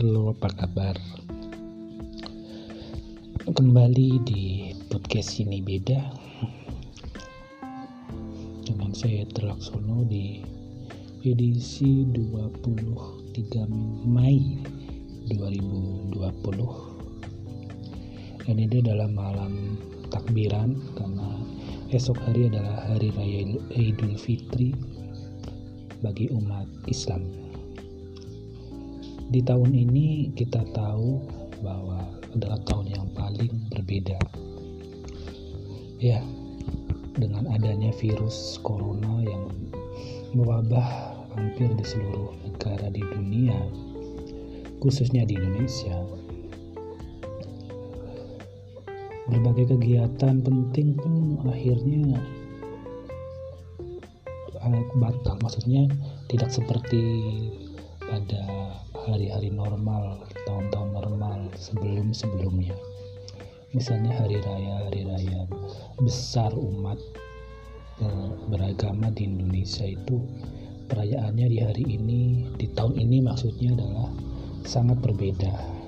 Halo, apa kabar? Kembali di podcast ini beda dengan saya Terlaksono di edisi 23 Mei 2020 dan ini adalah malam takbiran karena esok hari adalah hari raya Idul Fitri bagi umat Islam. Di tahun ini kita tahu bahwa adalah tahun yang paling berbeda. Ya, dengan adanya virus corona yang mewabah hampir di seluruh negara di dunia, khususnya di Indonesia. Berbagai kegiatan penting pun akhirnya batal maksudnya tidak seperti pada hari-hari normal tahun-tahun normal sebelum-sebelumnya misalnya hari raya hari raya besar umat eh, beragama di Indonesia itu perayaannya di hari ini di tahun ini maksudnya adalah sangat berbeda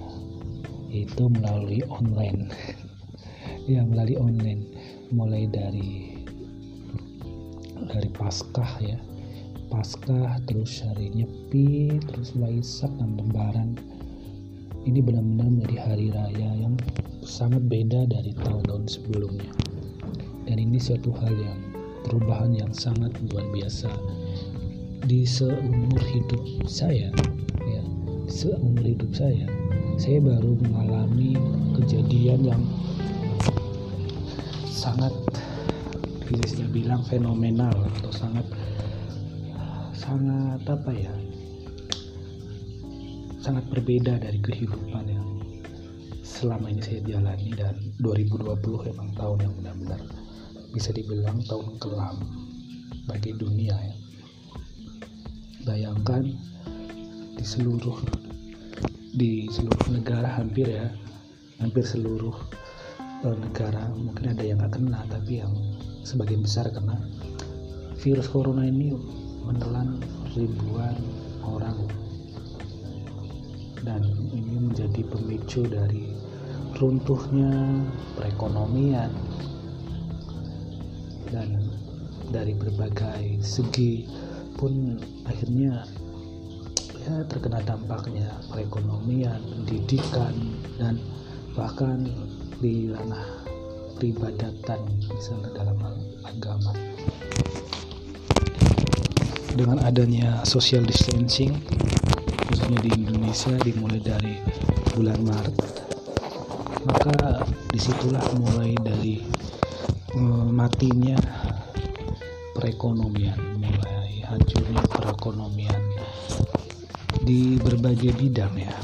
yaitu melalui online. Ya melalui online. Mulai dari hari Paskah ya Paskah terus hari Nyepi terus Waisak dan Lebaran ini benar-benar menjadi hari raya yang sangat beda dari tahun-tahun sebelumnya. Dan ini suatu hal yang perubahan yang sangat luar biasa. Di seumur hidup saya ya seumur hidup saya saya baru mengalami kejadian yang sangat bisnisnya bilang fenomenal atau sangat sangat apa ya sangat berbeda dari kehidupan yang selama ini saya jalani dan 2020 emang tahun yang benar-benar bisa dibilang tahun kelam bagi dunia ya. Bayangkan di seluruh di seluruh negara hampir ya hampir seluruh eh, negara mungkin ada yang nggak kena tapi yang sebagian besar karena virus corona ini menelan ribuan orang. Dan ini menjadi pemicu dari runtuhnya perekonomian dan dari berbagai segi pun akhirnya ya terkena dampaknya perekonomian, pendidikan dan bahkan di ranah peribadatan misalnya dalam agama dengan adanya social distancing khususnya di Indonesia dimulai dari bulan Maret. Maka di situlah mulai dari uh, matinya perekonomian mulai hancurnya perekonomian di berbagai bidang ya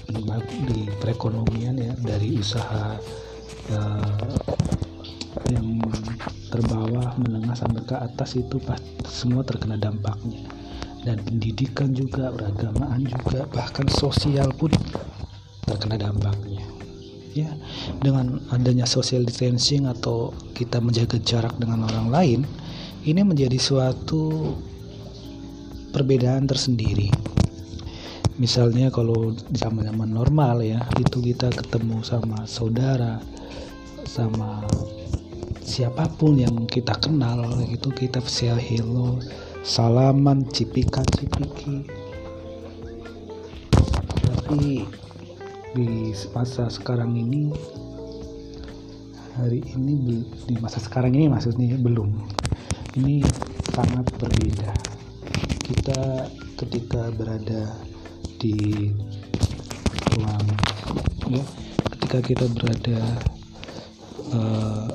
di perekonomian ya dari usaha uh, yang terbawah menengah sampai ke atas itu semua terkena dampaknya dan pendidikan juga beragamaan juga bahkan sosial pun terkena dampaknya. Ya dengan adanya social distancing atau kita menjaga jarak dengan orang lain ini menjadi suatu perbedaan tersendiri. Misalnya kalau di zaman-zaman normal ya itu kita ketemu sama saudara sama siapa pun yang kita kenal itu kita say hello salaman cipika cipiki. Tapi di masa sekarang ini hari ini di masa sekarang ini maksudnya belum. Ini sangat berbeda. Kita ketika berada di ruang ya ketika kita berada uh,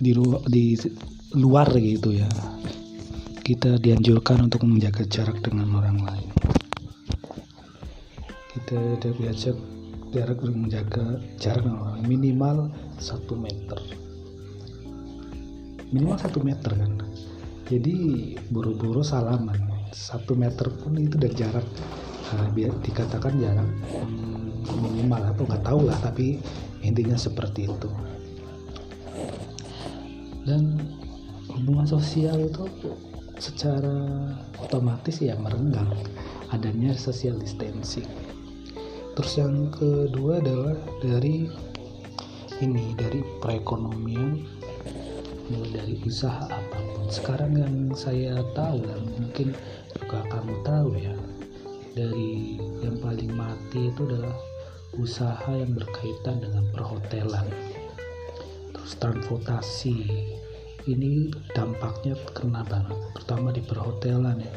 di, di luar gitu ya kita dianjurkan untuk menjaga jarak dengan orang lain. Kita diajak jarak untuk menjaga jarak dengan orang minimal satu meter. Minimal satu meter kan? Jadi buru-buru salaman. Satu meter pun itu dari jarak nah, biar dikatakan jarak hmm, minimal. Atau nggak tahu lah tapi intinya seperti itu. Dan hubungan sosial itu secara otomatis ya merenggang adanya social distancing. Terus yang kedua adalah dari ini dari perekonomian mulai dari usaha apa pun. Sekarang yang saya tahu dan mungkin juga kamu tahu ya dari yang paling mati itu adalah usaha yang berkaitan dengan perhotelan. Terus transportasi ini dampaknya kena banget. Pertama di perhotelan ya.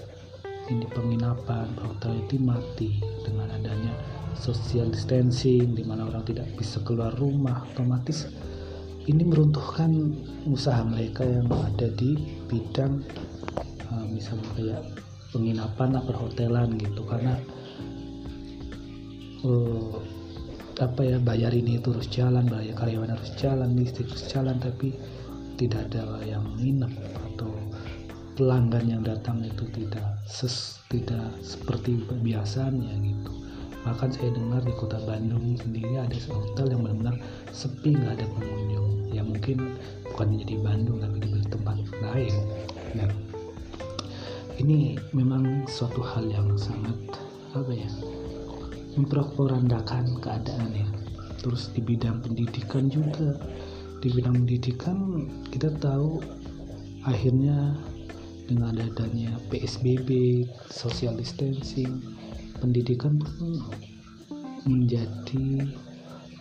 Ini penginapan. Hotel itu mati dengan adanya social distancing di mana orang tidak bisa keluar rumah otomatis ini meruntuhkan usaha mereka yang ada di bidang uh, misalnya kayak penginapan atau perhotelan gitu. Karena uh, apa ya bayar ini terus jalan bayar karyawan harus jalan listrik terus jalan tapi tidak ada yang nginep atau pelanggan yang datang itu tidak ses tidak seperti biasanya gitu. Bahkan saya dengar di kota Bandung sendiri ada hotel yang benar-benar sepi nggak ada pengunjung. Ya mungkin bukan di Bandung tapi di tempat lain. Nah ini memang suatu hal yang sangat apa ya memperandakan keadaan ya. Terus di bidang pendidikan juga di bidang pendidikan kita tahu akhirnya dengan adanya PSBB, social distancing, pendidikan pun menjadi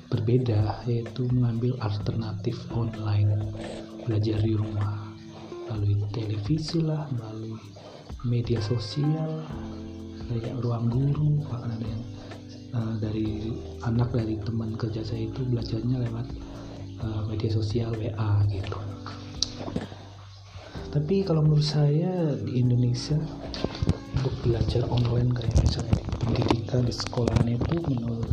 berbeda yaitu mengambil alternatif online belajar di rumah melalui televisi lah melalui media sosial kayak ruang guru bahkan ada yang uh, dari anak dari teman kerja saya itu belajarnya lewat uh, media sosial WA gitu. Tapi kalau menurut saya di Indonesia untuk belajar online kayak misalnya di pendidikan di sekolah itu menurut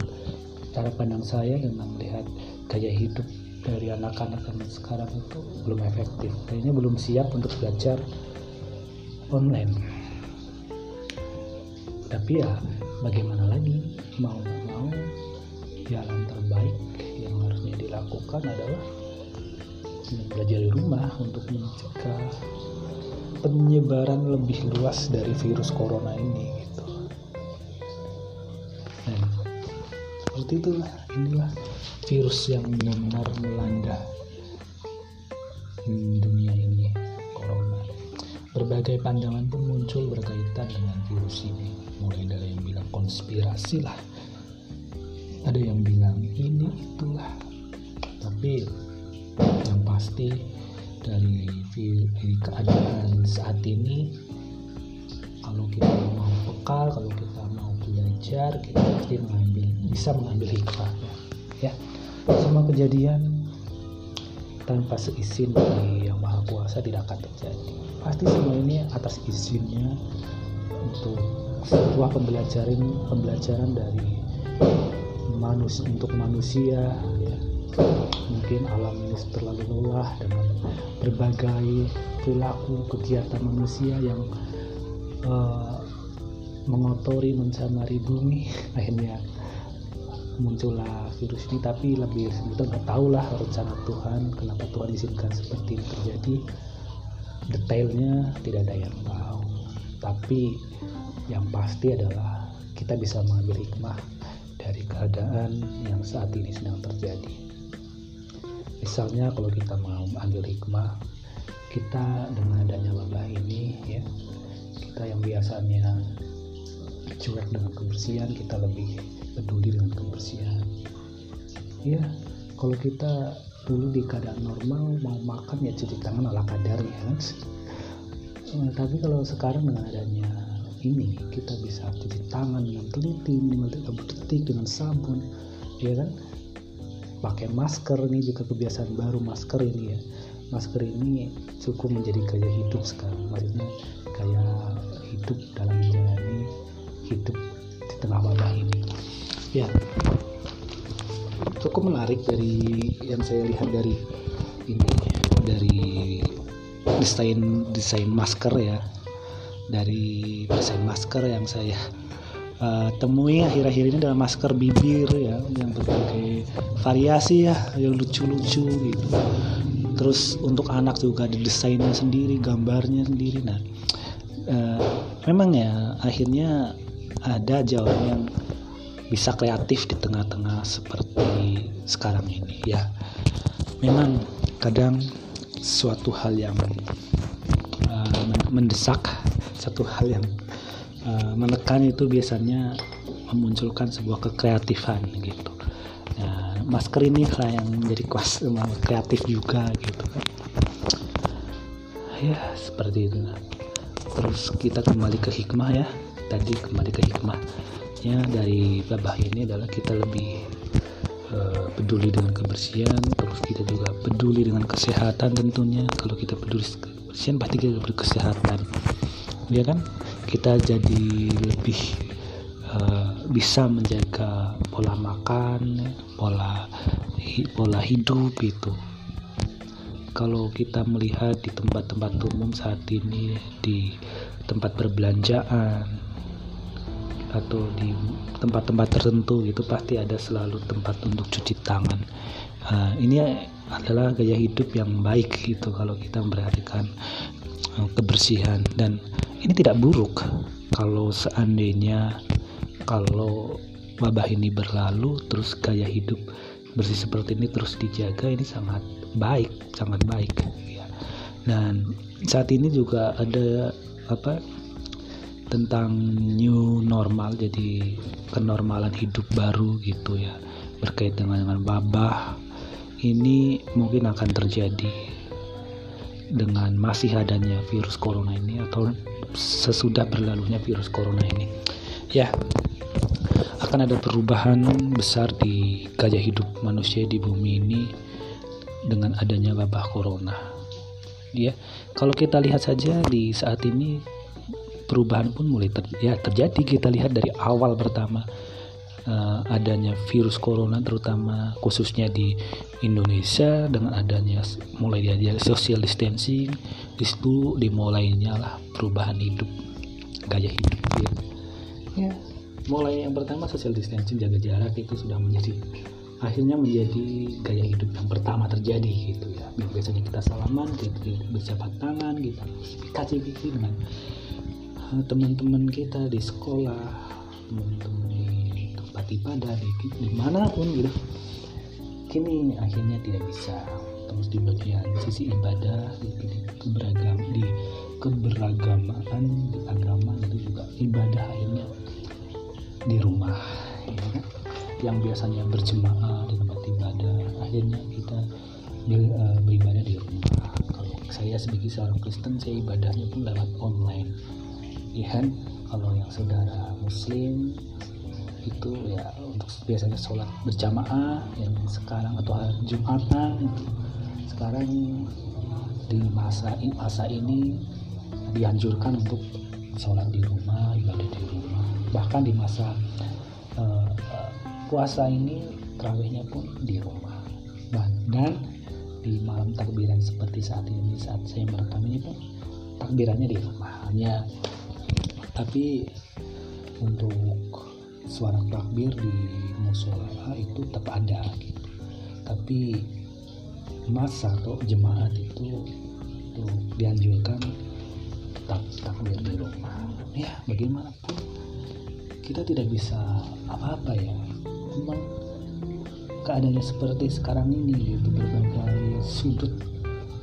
cara pandang saya dengan melihat gaya hidup dari anak-anak zaman sekarang itu belum efektif. Kayaknya belum siap untuk belajar online. Tapi ya bagaimana lagi? Mau mau jalan terbaik dilakukan adalah belajar di rumah untuk mencegah penyebaran lebih luas dari virus corona ini gitu. Dan seperti itulah inilah virus yang benar-benar melanda dunia ini corona. Berbagai pandangan pun muncul berkaitan dengan virus ini. Mulai dari yang bilang konspirasi lah, ada yang bilang ini itulah. Tapi yang pasti dari, dari keadaan saat ini kalau kita mau bekal kalau kita mau belajar kita pasti mengambil bisa mengambil hikmahnya ya. Semua kejadian tanpa seizin dari yang maha kuasa tidak akan terjadi. Pasti semua ini atas izinnya untuk sebuah pembelajaran pembelajaran dari manusia untuk manusia ya mungkin alam ini terlalu lelah dengan berbagai perilaku kegiatan manusia yang uh, mengotori mencemari bumi. Akhirnya muncullah virus ini. Tapi lebih kita nggak tahu lah rencana Tuhan kenapa Tuhan izinkan seperti ini terjadi. Detailnya tidak ada yang tahu. Tapi yang pasti adalah kita bisa mengambil hikmah dari keadaan yang saat ini sedang terjadi misalnya kalau kita mau ambil hikmah kita dengan adanya wabah ini ya kita yang biasanya cuek dengan kebersihan kita lebih peduli dengan kebersihan. Ya kalau kita dulu di keadaan normal mau makan ya cuci tangan ala kadar ya kan? Nah, tapi kalau sekarang dengan adanya ini kita bisa cuci tangan dengan teliti minimal 30 detik dengan sabun ya kan pakai masker ini juga kebiasaan baru masker ini ya. Masker ini cukup menjadi gaya hidup sekarang maksudnya gaya hidup dalam menjalani hidup di tengah wabah ini. Ya cukup menarik dari yang saya lihat dari ini dari desain desain masker ya. Dari desain masker yang saya uh, temui akhir-akhir ini adalah masker bibir ya yang berbagai variasi ya yang lucu-lucu gitu. Terus untuk anak juga ada desainnya sendiri gambarnya sendiri. Nah uh, memang ya akhirnya ada aja orang yang bisa kreatif di tengah-tengah seperti sekarang ini ya. Memang kadang suatu hal yang uh, mendesak satu hal yang uh, menekan itu biasanya memunculkan sebuah kekreatifan gitu. Nah masker ini lah yang menjadi kuas kreatif juga gitu kan. Ya seperti itu. Terus kita kembali ke hikmah ya. Tadi kembali ke hikmahnya dari babah ini adalah kita lebih uh, peduli dengan kebersihan terus kita juga peduli dengan kesehatan tentunya. Kalau kita peduli kebersihan pasti kita kesehatan. Ya kan kita jadi lebih uh, bisa menjaga pola makan pola pola hidup itu kalau kita melihat di tempat-tempat umum saat ini di tempat perbelanjaan atau di tempat-tempat tertentu itu pasti ada selalu tempat untuk cuci tangan. Uh, ini adalah gaya hidup yang baik gitu kalau kita memperhatikan uh, kebersihan dan ini tidak buruk. Kalau seandainya kalau wabah ini berlalu terus gaya hidup bersih seperti ini terus dijaga ini sangat baik sangat baik ya. dan saat ini juga ada apa tentang new normal jadi kenormalan hidup baru gitu ya berkait dengan dengan wabah. Ini mungkin akan terjadi dengan masih adanya virus corona ini atau sesudah berlalunya virus corona ini ya akan ada perubahan besar di gaya hidup manusia di bumi ini dengan adanya wabah corona. Ya, kalau kita lihat saja di saat ini perubahan pun mulai ter, ya terjadi. Kita lihat dari awal pertama uh, adanya virus corona terutama khususnya di Indonesia dengan adanya mulai dia social distancing di situ dimulainya lah perubahan hidup gaya hidup ya. ya mulai yang pertama social distancing jaga jarak itu sudah menjadi akhirnya menjadi gaya hidup yang pertama terjadi gitu ya biasanya kita salaman kita berjabat tangan kita kasih gigi dengan eh, teman-teman kita di sekolah teman-teman ibadah di di mana pun gitu. Kini akhirnya tidak bisa terus di bagian sisi ibadah di, keberagam di keberagamaan di agama itu juga ibadah akhirnya di rumah ya kan? yang biasanya berjemaah di tempat ibadah akhirnya kita uh, beribadah di rumah. Kalau saya sebagai seorang Kristen saya ibadahnya pun lewat online. Ya kalau yang saudara muslim itu ya untuk biasanya sholat berjamaah yang sekarang atau hari Jumatan sekarang di masa masa ini dianjurkan untuk sholat di rumah ibadah di rumah. Bahkan di masa uh, puasa ini terawihnya pun di rumah. Dan di malam takbiran seperti saat ini saat saya merekam ini pun takbirannya di rumah. Hanya tapi untuk suara takbir di musola itu tetap ada. Gitu. tapi masa atau jemaat itu itu dianjurkan tetap takbir di rumah. Ya bagaimanapun kita tidak bisa apa-apa ya. Memang keadaannya seperti sekarang ini gitu. Berbagai sudut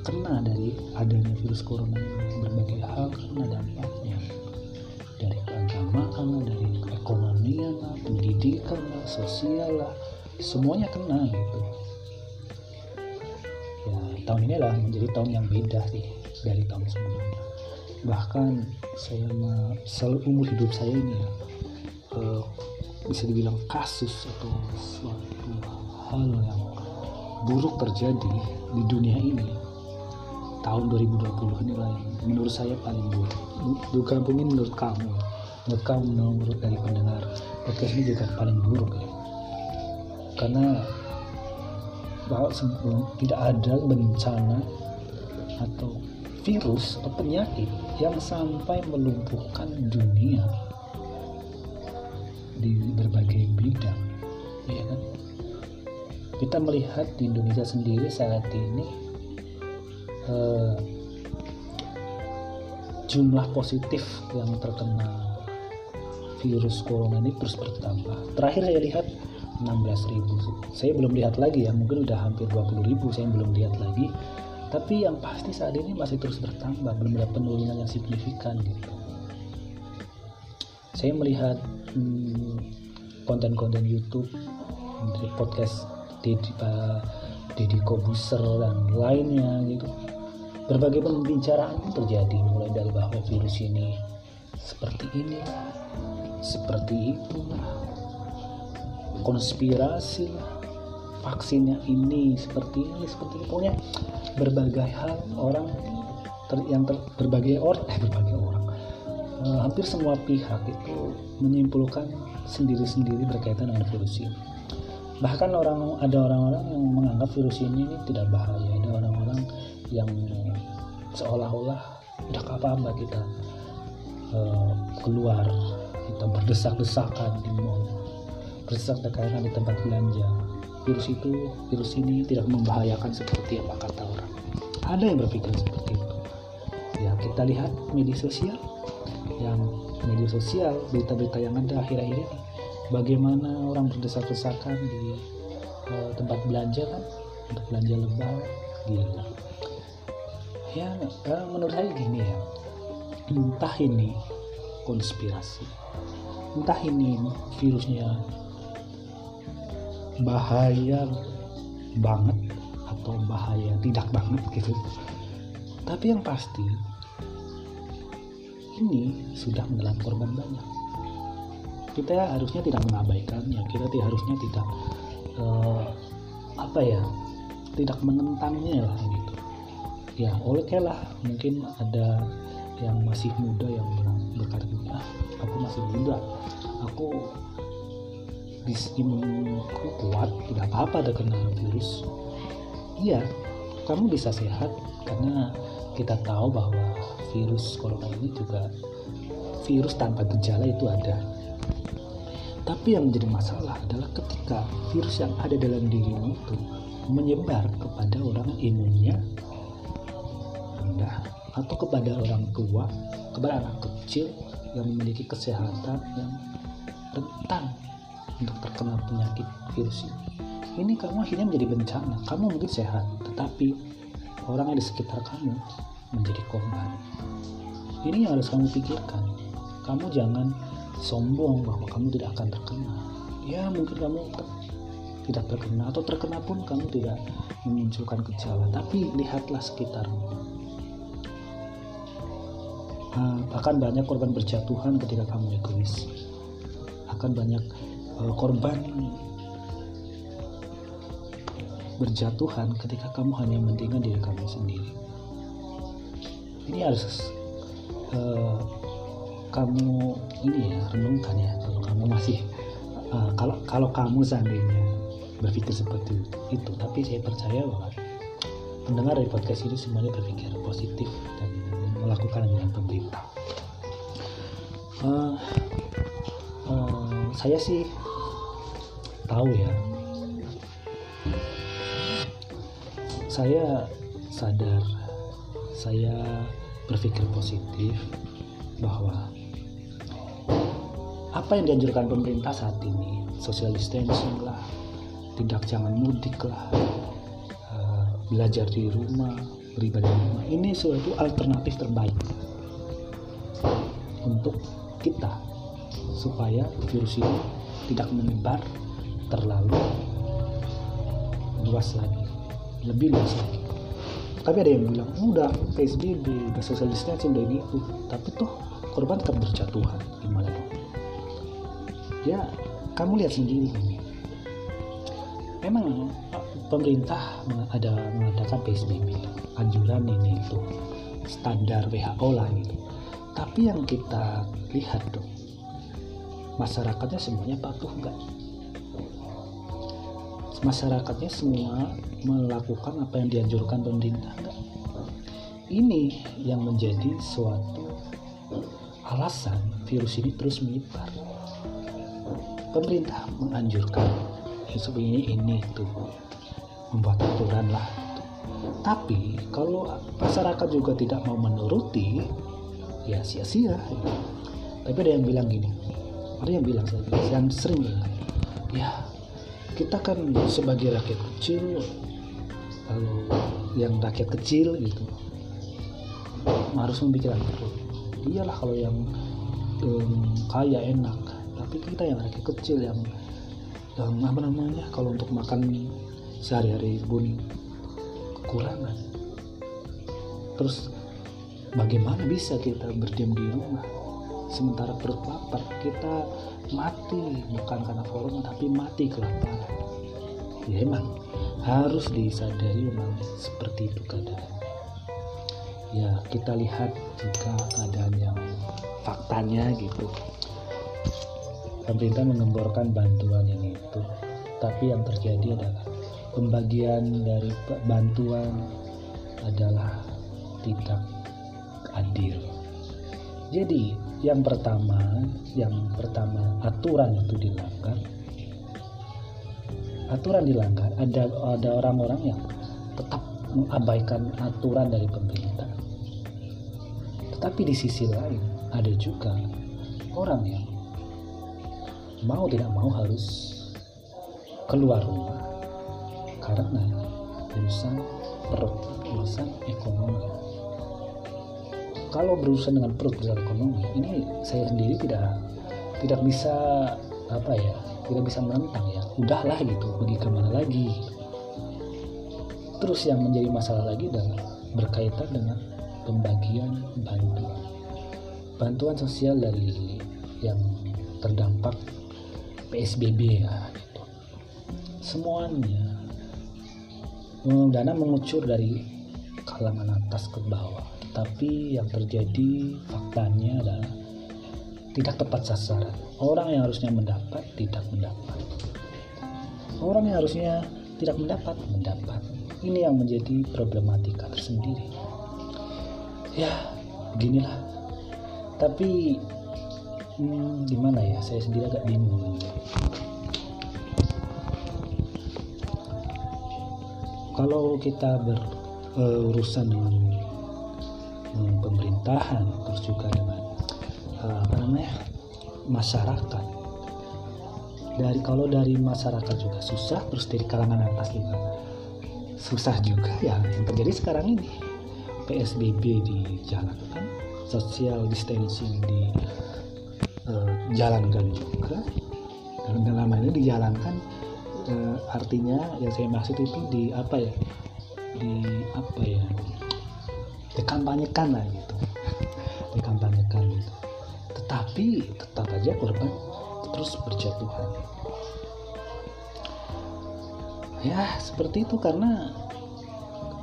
kena dari adanya virus corona berbagai hal kena dampaknya. Dari keagamaan dari keekonomian lah pendidikan lah sosial lah semuanya kena gitu. Ya tahun ini adalah menjadi tahun yang beda sih dari tahun sebelumnya. Bahkan saya selalu umur hidup saya ini ya uh, bisa dibilang kasus atau suatu hal yang buruk terjadi di dunia ini. Tahun 2020 inilah yang menurut saya paling buruk. Juga mungkin menurut kamu kamu menurut dari pendengar podcast ini juga paling buruk ya. Karena bahwa tidak ada bencana atau virus atau penyakit yang sampai melumpuhkan dunia di berbagai bidang ya kan? Kita melihat di Indonesia sendiri saat ini eh, jumlah positif yang terkena virus corona ini terus bertambah. Terakhir saya lihat 16.000 saya belum lihat lagi ya mungkin udah hampir 20.000 saya belum lihat lagi. Tapi yang pasti saat ini masih terus bertambah belum ada penurunan yang signifikan gitu. Saya melihat hmm, konten-konten YouTube dari podcast Deddy, uh, Deddy Kobuser dan lainnya gitu. Berbagai pembicaraan terjadi mulai dari bahwa virus ini seperti ini seperti itu konspirasi vaksinnya ini seperti ini seperti ini. Pokoknya berbagai hal orang ter, yang ter, berbagai orang eh berbagai orang. Uh, hampir semua pihak itu menyimpulkan sendiri-sendiri berkaitan dengan virus ini. Bahkan orang ada orang-orang yang menganggap virus ini, ini tidak bahaya. Ada orang-orang yang seolah-olah tidak apa-apa kita uh, keluar kita berdesak-desakan di mall. Berdesak-desakan di tempat belanja. Virus itu virus ini tidak membahayakan seperti apa kata orang. Ada yang berpikir seperti itu. Ya kita lihat media sosial. Yang media sosial berita-berita yang ada akhir-akhir ini. Bagaimana orang berdesak-desakan di uh, tempat belanja kan? Untuk belanja lebah gila. Ya uh, menurut saya gini ya entah ini konspirasi entah ini virusnya bahaya banget atau bahaya tidak banget gitu. Tapi yang pasti ini sudah menelan korban banyak. Kita harusnya tidak mengabaikannya kita harusnya tidak uh, apa ya tidak menentangnya lah gitu. Ya oleh lah mungkin ada yang masih muda yang berkata ah aku masih muda. Aku imunku kuat tidak apa-apa ada kena virus iya kamu bisa sehat karena kita tahu bahwa virus corona ini juga virus tanpa gejala itu ada. Tapi yang menjadi masalah adalah ketika virus yang ada dalam dirimu itu menyebar kepada orang imunnya rendah atau kepada orang tua, kepada anak kecil yang memiliki kesehatan yang rentan untuk terkena penyakit virus ini. Ini kamu akhirnya menjadi bencana. Kamu mungkin sehat, tetapi orang yang di sekitar kamu menjadi korban. Ini yang harus kamu pikirkan. Kamu jangan sombong bahwa kamu tidak akan terkena. Ya mungkin kamu tidak terkena atau terkena pun kamu tidak memunculkan gejala. Tapi lihatlah sekitarmu akan banyak korban berjatuhan ketika kamu egois. Akan banyak uh, korban berjatuhan ketika kamu hanya mementingkan diri kamu sendiri. Ini harus uh, kamu ini ya renungkan ya kalau kamu masih uh, kalau kalau kamu seandainya berpikir seperti itu. Tapi saya percaya bahwa pendengar dari podcast ini semuanya berpikir positif dan melakukan dengan pemerintah. Uh, uh, saya sih tahu ya. Saya sadar saya berpikir positif bahwa apa yang dianjurkan pemerintah saat ini social distancing lah tidak jangan mudik lah uh, belajar di rumah beribadah di ini suatu alternatif terbaik untuk kita supaya virus ini tidak menyebar terlalu luas lagi lebih luas lagi. Tapi ada yang bilang udah PSBB udah social distancing udah gitu. Tapi tuh korban tetap berjatuhan. Gimana dong? Ya kamu lihat sendiri memang pemerintah ada mengadakan PSBB anjuran ini itu standar WHO lah gitu tapi yang kita lihat dong masyarakatnya semuanya patuh enggak masyarakatnya semua melakukan apa yang dianjurkan pemerintah enggak ini yang menjadi suatu alasan virus ini terus menyebar. Pemerintah menganjurkan ya sebenarnya ini itu. Membuat aturan lah tapi kalau masyarakat juga tidak mau menuruti ya sia-sia. Tapi ada yang bilang gini ada yang bilang yang sering bilang ya kita kan sebagai rakyat kecil lalu yang rakyat kecil gitu harus memikirkan perut iyalah kalau yang um, kaya enak tapi kita yang rakyat kecil yang yang apa namanya kalau untuk makan sehari-hari pun kekurangan. Terus bagaimana bisa kita berdiam di rumah? Sementara perut lapar kita mati. Bukan karena corona tapi mati kelaparan. Ya emang harus disadari memang seperti itu keadaan. Ya kita lihat jika keadaan yang faktanya gitu. Pemerintah mengemborkan bantuan yang itu. Tapi yang terjadi adalah pembagian dari bantuan adalah tidak adil. Jadi yang pertama yang pertama aturan itu dilanggar. Aturan dilanggar. Ada ada orang-orang yang tetap mengabaikan aturan dari pemerintah. Tetapi di sisi lain ada juga orang yang mau tidak mau harus keluar rumah karena urusan perut urusan ekonomi. Kalau berurusan dengan perut urusan ekonomi ini saya sendiri tidak tidak bisa apa ya tidak bisa menentang ya. Udahlah gitu pergi ke mana lagi? Terus yang menjadi masalah lagi adalah berkaitan dengan pembagian bantuan. Bantuan sosial dari yang terdampak PSBB ya gitu. semuanya dana mengucur dari kalangan atas ke bawah. Tapi yang terjadi faktanya adalah tidak tepat sasaran. Orang yang harusnya mendapat tidak mendapat. Orang yang harusnya tidak mendapat mendapat. Ini yang menjadi problematika tersendiri. Ya beginilah. Tapi hmm, gimana ya? Saya sendiri agak bingung kalau kita berurusan dengan hmm, pemerintahan terus juga dengan uh, apa namanya masyarakat. Dari kalau dari masyarakat juga susah terus dari kalangan atas juga susah juga. Ya yang terjadi sekarang ini PSBB dijalankan social distancing di uh, jalankan juga dan dalam ini dijalankan uh, artinya yang saya maksud itu di apa ya? Di apa ya? Dikampanyekan lah gitu. Dikampanyekan gitu. Tetapi tetap aja korban terus berjatuhan. Ya seperti itu karena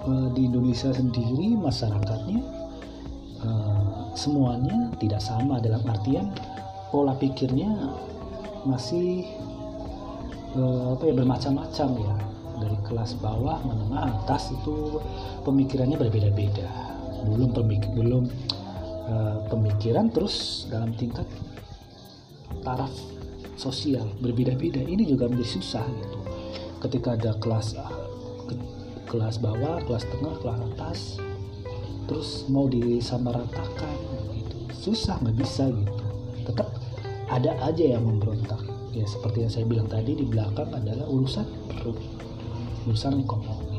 uh, di Indonesia sendiri masyarakatnya uh, semuanya tidak sama dalam artian pola pikirnya masih uh, apa ya bermacam-macam ya. Dari kelas bawah menengah atas itu pemikirannya berbeda-beda. Belum pemikir belum uh, pemikiran terus dalam tingkat taraf sosial berbeda-beda. Ini juga menjadi susah gitu. Ketika ada kelas ke, kelas bawah kelas tengah kelas atas terus mau disamaratakan gitu. Susah nggak bisa gitu. Tetap ada aja yang memberontak ya seperti yang saya bilang tadi di belakang adalah urusan perut. Urusan ekonomi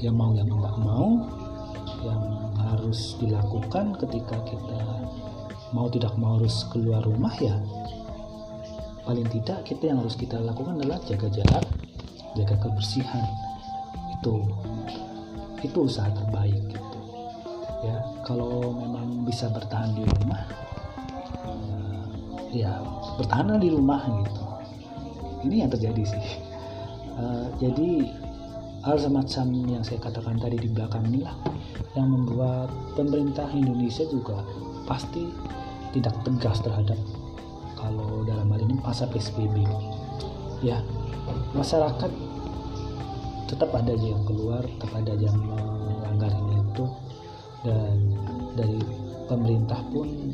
yang mau yang enggak mau yang harus dilakukan ketika kita mau tidak mau harus keluar rumah ya paling tidak kita yang harus kita lakukan adalah jaga jarak jaga kebersihan. Itu itu usaha terbaik gitu. Ya kalau memang bisa bertahan di rumah ya bertahan di rumah gitu. Ini yang terjadi sih. Uh, jadi hal semacam yang saya katakan tadi di belakang inilah yang membuat pemerintah Indonesia juga pasti tidak tegas terhadap kalau dalam hal ini masa PSBB ya masyarakat tetap ada aja yang keluar tetap ada aja yang melanggar ini itu. Dan dari pemerintah pun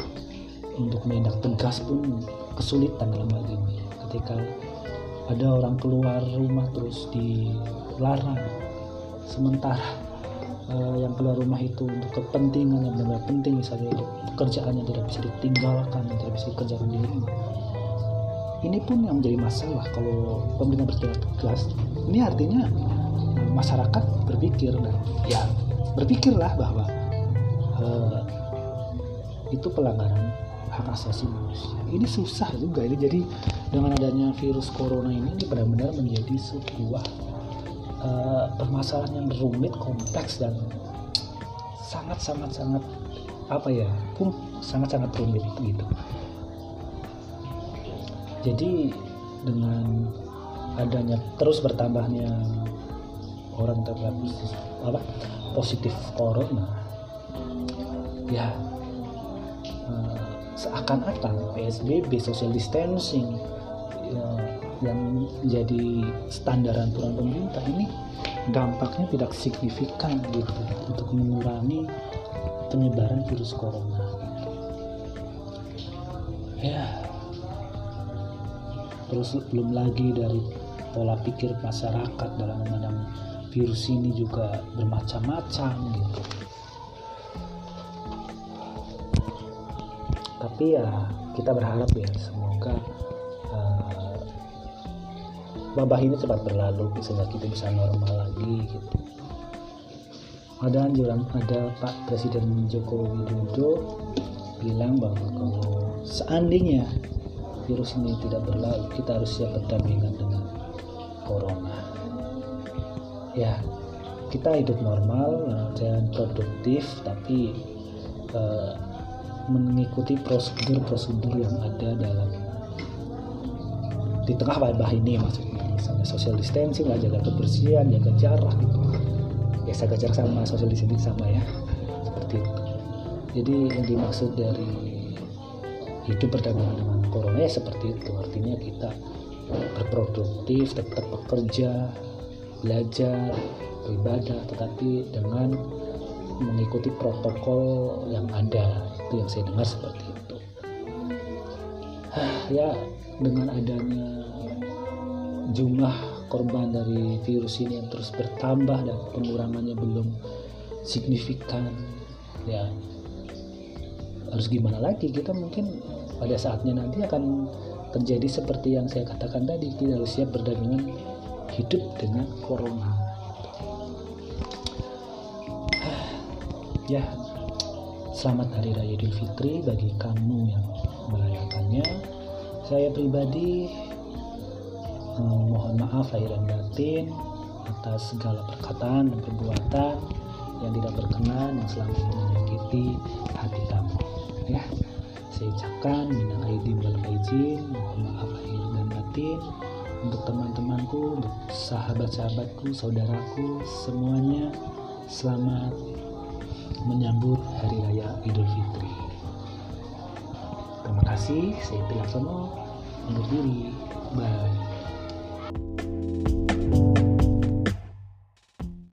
untuk menindak tegas pun kesulitan dalam hal ini. Ketika ada orang keluar rumah terus dilarang sementara uh, yang keluar rumah itu untuk kepentingan yang benar-benar penting misalnya untuk pekerjaan yang tidak bisa ditinggalkan yang tidak bisa dikerjakan di rumah. Ini pun yang menjadi masalah kalau pemerintah bertindak tegas. Ini artinya masyarakat berpikir dan ya berpikirlah bahwa uh, itu pelanggaran hak asasi manusia. Ini susah juga ini. Jadi dengan adanya virus corona ini ini benar-benar menjadi sebuah uh, permasalahan yang rumit kompleks dan sangat sangat sangat apa ya pun sangat sangat rumit gitu. Jadi dengan adanya terus bertambahnya orang terpapar apa positif corona ya uh, seakan-akan PSBB social distancing ya, yang menjadi standar aturan pemerintah ini dampaknya tidak signifikan gitu untuk mengurangi penyebaran virus corona. Ya. Terus belum lagi dari pola pikir masyarakat dalam memandang virus ini juga bermacam-macam gitu tapi ya kita berharap ya semoga uh, ini cepat berlalu sehingga kita bisa normal lagi gitu. Ada anjuran ada Pak Presiden Joko Widodo bilang bahwa kalau seandainya virus ini tidak berlalu kita harus siap berdampingan dengan corona. Ya kita hidup normal dan produktif tapi uh, mengikuti prosedur-prosedur yang ada dalam di tengah wabah ini maksudnya. Misalnya social distancing lah jaga kebersihan jaga jarak gitu. Ya jaga jarak sama social distancing sama ya seperti itu. Jadi yang dimaksud dari hidup berdampingan dengan corona ya seperti itu. Artinya kita berproduktif tetap bekerja belajar beribadah tetapi dengan mengikuti protokol yang ada itu yang saya dengar seperti itu. Ya dengan adanya jumlah korban dari virus ini yang terus bertambah dan pengurangannya belum signifikan ya harus gimana lagi? Kita mungkin pada saatnya nanti akan terjadi seperti yang saya katakan tadi kita harus siap berdampingan hidup dengan corona. Ya selamat hari raya Idul Fitri bagi kamu yang merayakannya. Saya pribadi eh, mohon maaf lahir dan batin atas segala perkataan dan perbuatan yang tidak berkenan yang selama ini menyakiti hati kamu. Ya saya ucapkan minal aidin wal faizin mohon maaf lahir dan batin untuk teman-temanku untuk sahabat-sahabatku saudaraku semuanya. Selamat menyambut hari raya Idul Fitri. Terima kasih saya Pilaksono undur diri. Bye